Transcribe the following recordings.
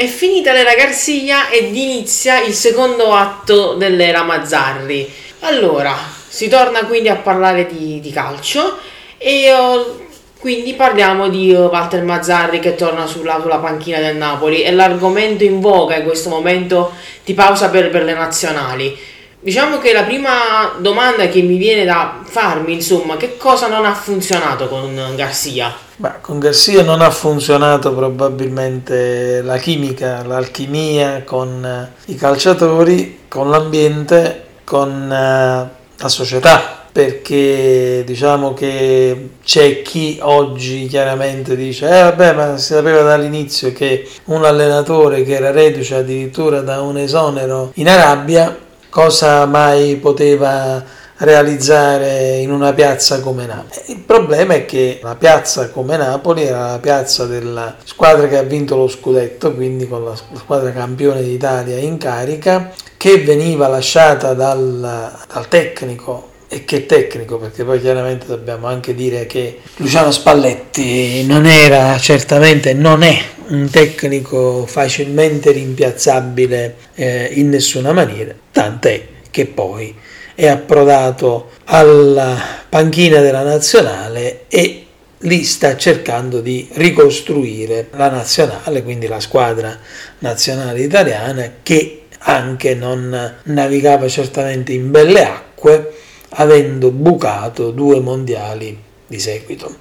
È finita l'era Garcia ed inizia il secondo atto dell'era Mazzarri. Allora, si torna quindi a parlare di, di calcio e uh, quindi parliamo di uh, Walter Mazzarri che torna sulla, sulla, panchina del Napoli. È l'argomento in voga in questo momento di pausa per, per le nazionali. Diciamo che la prima domanda che mi viene da farmi, insomma, che cosa non ha funzionato con Garcia? Beh, con Garcia non ha funzionato probabilmente la chimica, l'alchimia con eh, i calciatori, con l'ambiente, con eh, la società, perché diciamo che c'è chi oggi chiaramente dice eh vabbè ma si sapeva dall'inizio che un allenatore che era reduce addirittura da un esonero in Arabia cosa mai poteva realizzare in una piazza come Napoli. Il problema è che la piazza come Napoli era la piazza della squadra che ha vinto lo scudetto, quindi con la squadra campione d'Italia in carica, che veniva lasciata dal, dal tecnico e che tecnico, perché poi chiaramente dobbiamo anche dire che Luciano Spalletti non era certamente, non è un tecnico facilmente rimpiazzabile eh, in nessuna maniera, tant'è che poi è approdato alla panchina della nazionale e lì sta cercando di ricostruire la nazionale, quindi la squadra nazionale italiana che anche non navigava certamente in belle acque, avendo bucato due mondiali di seguito.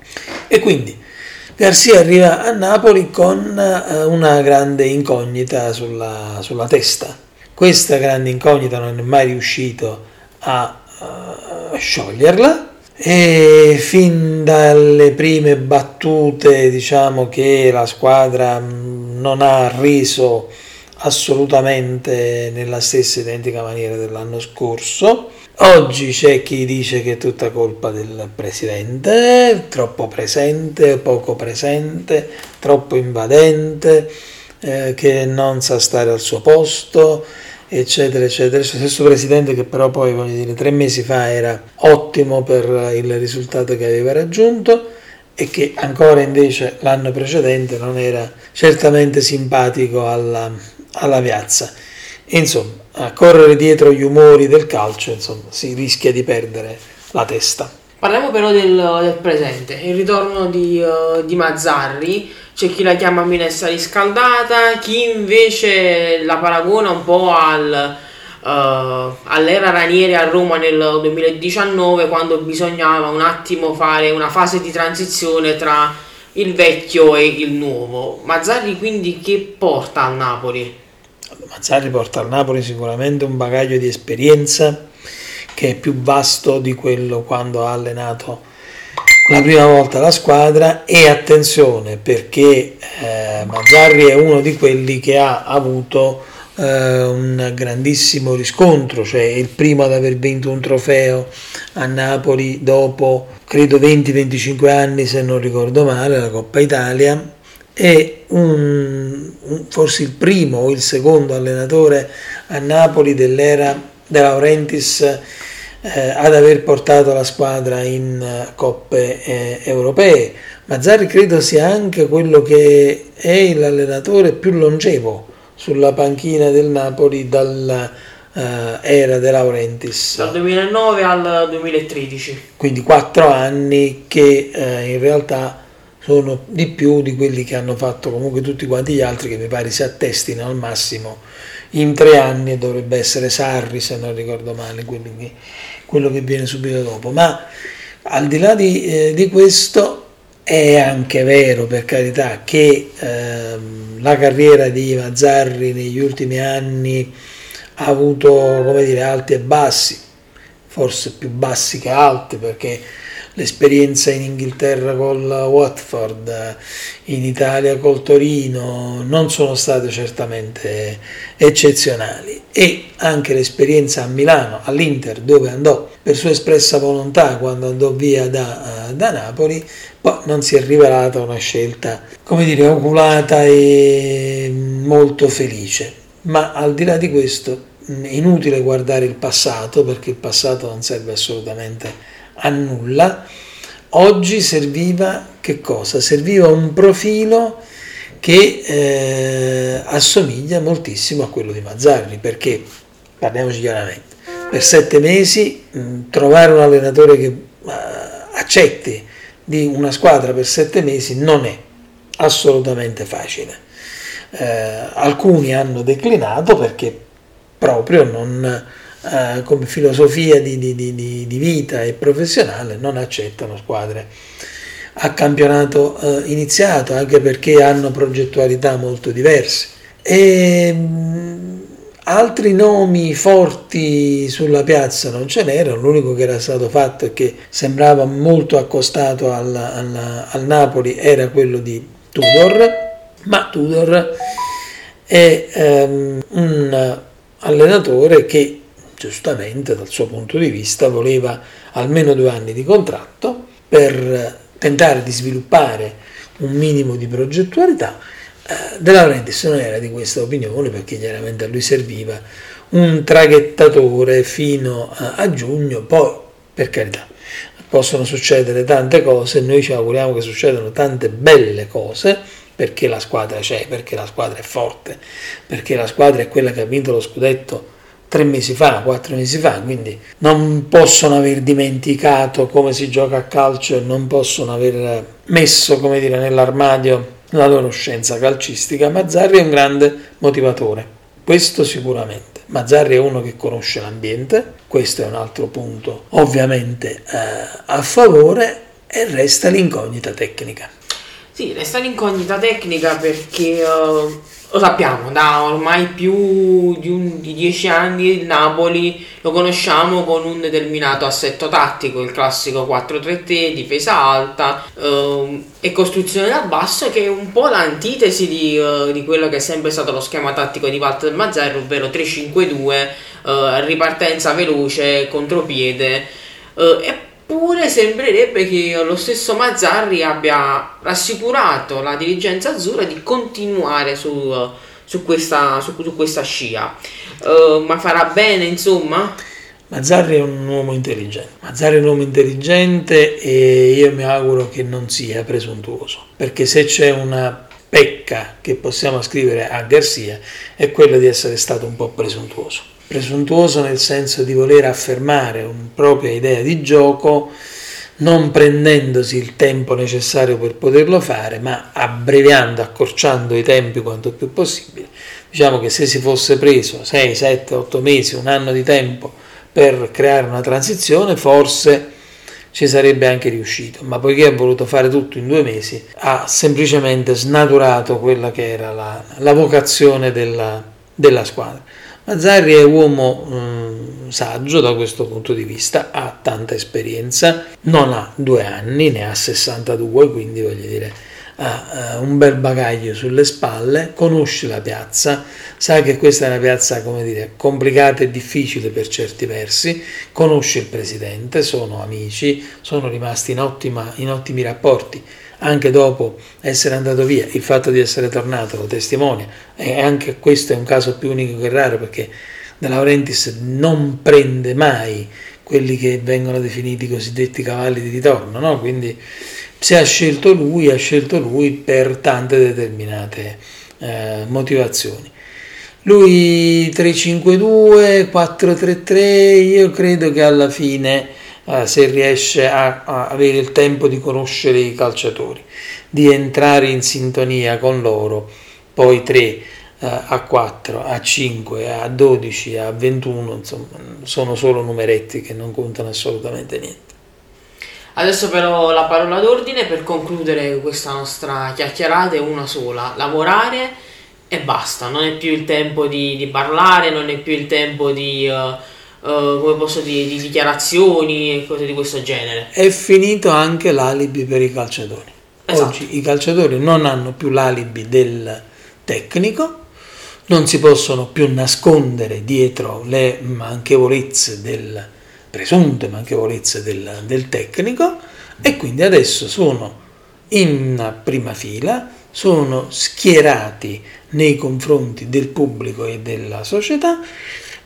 E quindi Garcia arriva a Napoli con eh, una grande incognita sulla, sulla testa. Questa grande incognita non è mai riuscito a, a scioglierla e fin dalle prime battute diciamo che la squadra non ha reso assolutamente nella stessa identica maniera dell'anno scorso Oggi c'è chi dice che è tutta colpa del presidente, troppo presente, poco presente, troppo invadente, eh, che non sa stare al suo posto, eccetera, eccetera. Lo stesso presidente che però poi, voglio dire, tre mesi fa era ottimo per il risultato che aveva raggiunto e che ancora invece l'anno precedente non era certamente simpatico alla, alla piazza. Insomma, a correre dietro gli umori del calcio, insomma, si rischia di perdere la testa. Parliamo però del, del presente, il ritorno di, uh, di, Mazzarri, c'è chi la chiama minestra riscaldata, chi invece la paragona un po' al, uh, all'era Ranieri a Roma nel 2019 quando bisognava un attimo fare una fase di transizione tra il vecchio e il nuovo. Mazzarri quindi che porta al Napoli? Mazzarri porta al Napoli sicuramente un bagaglio di esperienza che è più vasto di quello quando ha allenato la prima volta la squadra e attenzione perché eh, Mazzarri è uno di quelli che ha avuto eh, un grandissimo riscontro, cioè il primo ad aver vinto un trofeo a Napoli dopo credo 20-25 anni se non ricordo male, la Coppa Italia è un, un, forse il primo o il secondo allenatore a Napoli dell'era De Laurentiis eh, ad aver portato la squadra in uh, coppe eh, europee. Mazzarri credo sia anche quello che è l'allenatore più longevo sulla panchina del Napoli dalla uh, era De Laurentiis. Dal 2009 al 2013. Quindi quattro anni che uh, in realtà sono di più di quelli che hanno fatto comunque tutti quanti gli altri che mi pare si attestino al massimo in tre anni dovrebbe essere Sarri se non ricordo male che, quello che viene subito dopo ma al di là di, eh, di questo è anche vero per carità che eh, la carriera di Mazzarri negli ultimi anni ha avuto come dire alti e bassi forse più bassi che alti perché l'esperienza in Inghilterra col Watford, in Italia col Torino, non sono state certamente eccezionali e anche l'esperienza a Milano, all'Inter, dove andò per sua espressa volontà quando andò via da, da Napoli, poi non si è rivelata una scelta, come dire, oculata e molto felice. Ma al di là di questo, inutile guardare il passato perché il passato non serve assolutamente a nulla, oggi serviva che cosa? Serviva un profilo che eh, assomiglia moltissimo a quello di Mazzarri, perché, parliamoci chiaramente, per sette mesi mh, trovare un allenatore che uh, accetti di una squadra per sette mesi non è assolutamente facile. Eh, alcuni hanno declinato perché proprio non, eh, come filosofia di, di, di, di, vita e professionale non accettano squadre a campionato eh, iniziato, anche perché hanno progettualità molto diverse. E, mh, altri nomi forti sulla piazza non ce n'erano, l'unico che era stato fatto e che sembrava molto accostato al, al, al Napoli era quello di Tudor, ma Tudor è um, un allenatore che giustamente dal suo punto di vista voleva almeno due anni di contratto per tentare di sviluppare un minimo di progettualità. Eh, De Laurentiis non era di questa opinione perché chiaramente a lui serviva un traghettatore fino a giugno, poi per carità possono succedere tante cose, noi ci auguriamo che succedano tante belle cose perché la squadra c'è, perché la squadra è forte, perché la squadra è quella che ha vinto lo scudetto tre mesi fa, quattro mesi fa, quindi non possono aver dimenticato come si gioca a calcio non possono aver messo, come dire, nell'armadio la loro scienza calcistica. Mazzarri è un grande motivatore, questo sicuramente. Mazzarri è uno che conosce l'ambiente, questo è un altro punto ovviamente eh, a favore e resta l'incognita tecnica. Sì, resta l'incognita tecnica perché uh, lo sappiamo, da ormai più di, un, di, dieci anni il Napoli lo conosciamo con un determinato assetto tattico, il classico 4-3-3, difesa alta uh, e costruzione da basso che è un po' l'antitesi di, uh, di, quello che è sempre stato lo schema tattico di Walter Mazzarri, ovvero 3-5-2, uh, ripartenza veloce, contropiede e Eppure sembrerebbe che lo stesso Mazzarri abbia rassicurato la dirigenza azzurra di continuare su, su, questa, su, su questa, scia. Uh, ma farà bene, insomma? Mazzarri è un uomo intelligente. Mazzarri è un uomo intelligente e io mi auguro che non sia presuntuoso, perché se c'è una pecca che possiamo scrivere a Garcia è quella di essere stato un po' presuntuoso presuntuoso nel senso di voler affermare una propria idea di gioco non prendendosi il tempo necessario per poterlo fare, ma abbreviando, accorciando i tempi quanto più possibile. Diciamo che se si fosse preso 6, 7, 8 mesi, un anno di tempo per creare una transizione, forse ci sarebbe anche riuscito, ma poiché ha voluto fare tutto in due mesi, ha semplicemente snaturato quella che era la, la vocazione della, della squadra. Mazzarri è uomo um, saggio da questo punto di vista, ha tanta esperienza, non ha due anni, ne ha 62, quindi voglio dire ha uh, un bel bagaglio sulle spalle, conosce la piazza, sa che questa è una piazza, come dire, complicata e difficile per certi versi, conosce il presidente, sono amici, sono rimasti in, ottima, in ottimi rapporti anche dopo essere andato via, il fatto di essere tornato lo testimonia e anche questo è un caso più unico che raro perché De Laurentiis non prende mai quelli che vengono definiti i cosiddetti cavalli di ritorno, no? quindi se ha scelto lui, ha scelto lui per tante determinate eh, motivazioni. Lui 352, 433, io credo che alla fine eh, se riesce a, a, avere il tempo di conoscere i calciatori, di entrare in sintonia con loro, poi 3 eh, a 4, a 5, a 12, a 21, insomma, sono solo numeretti che non contano assolutamente niente. Adesso però la parola d'ordine per concludere questa nostra chiacchierata è una sola, lavorare e basta, non è più il tempo di, di parlare, non è più il tempo di... Uh, Uh, come posso dire, di dichiarazioni e cose di questo genere. È finito anche l'alibi per i calciatori. Esatto. Oggi i calciatori non hanno più l'alibi del tecnico, non si possono più nascondere dietro le manchevolezze del presunte manchevolezze del, del tecnico e quindi adesso sono in prima fila, sono schierati nei confronti del pubblico e della società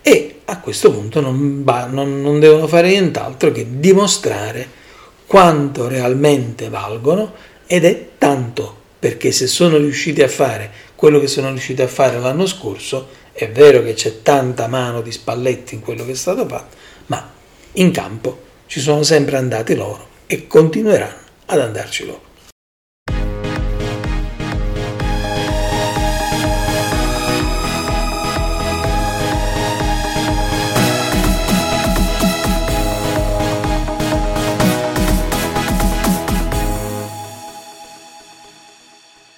e a questo punto non, non, non devono fare nient'altro che dimostrare quanto realmente valgono ed è tanto perché se sono riusciti a fare quello che sono riusciti a fare l'anno scorso, è vero che c'è tanta mano di Spalletti in quello che è stato fatto, ma in campo ci sono sempre andati loro e continueranno ad andarci loro.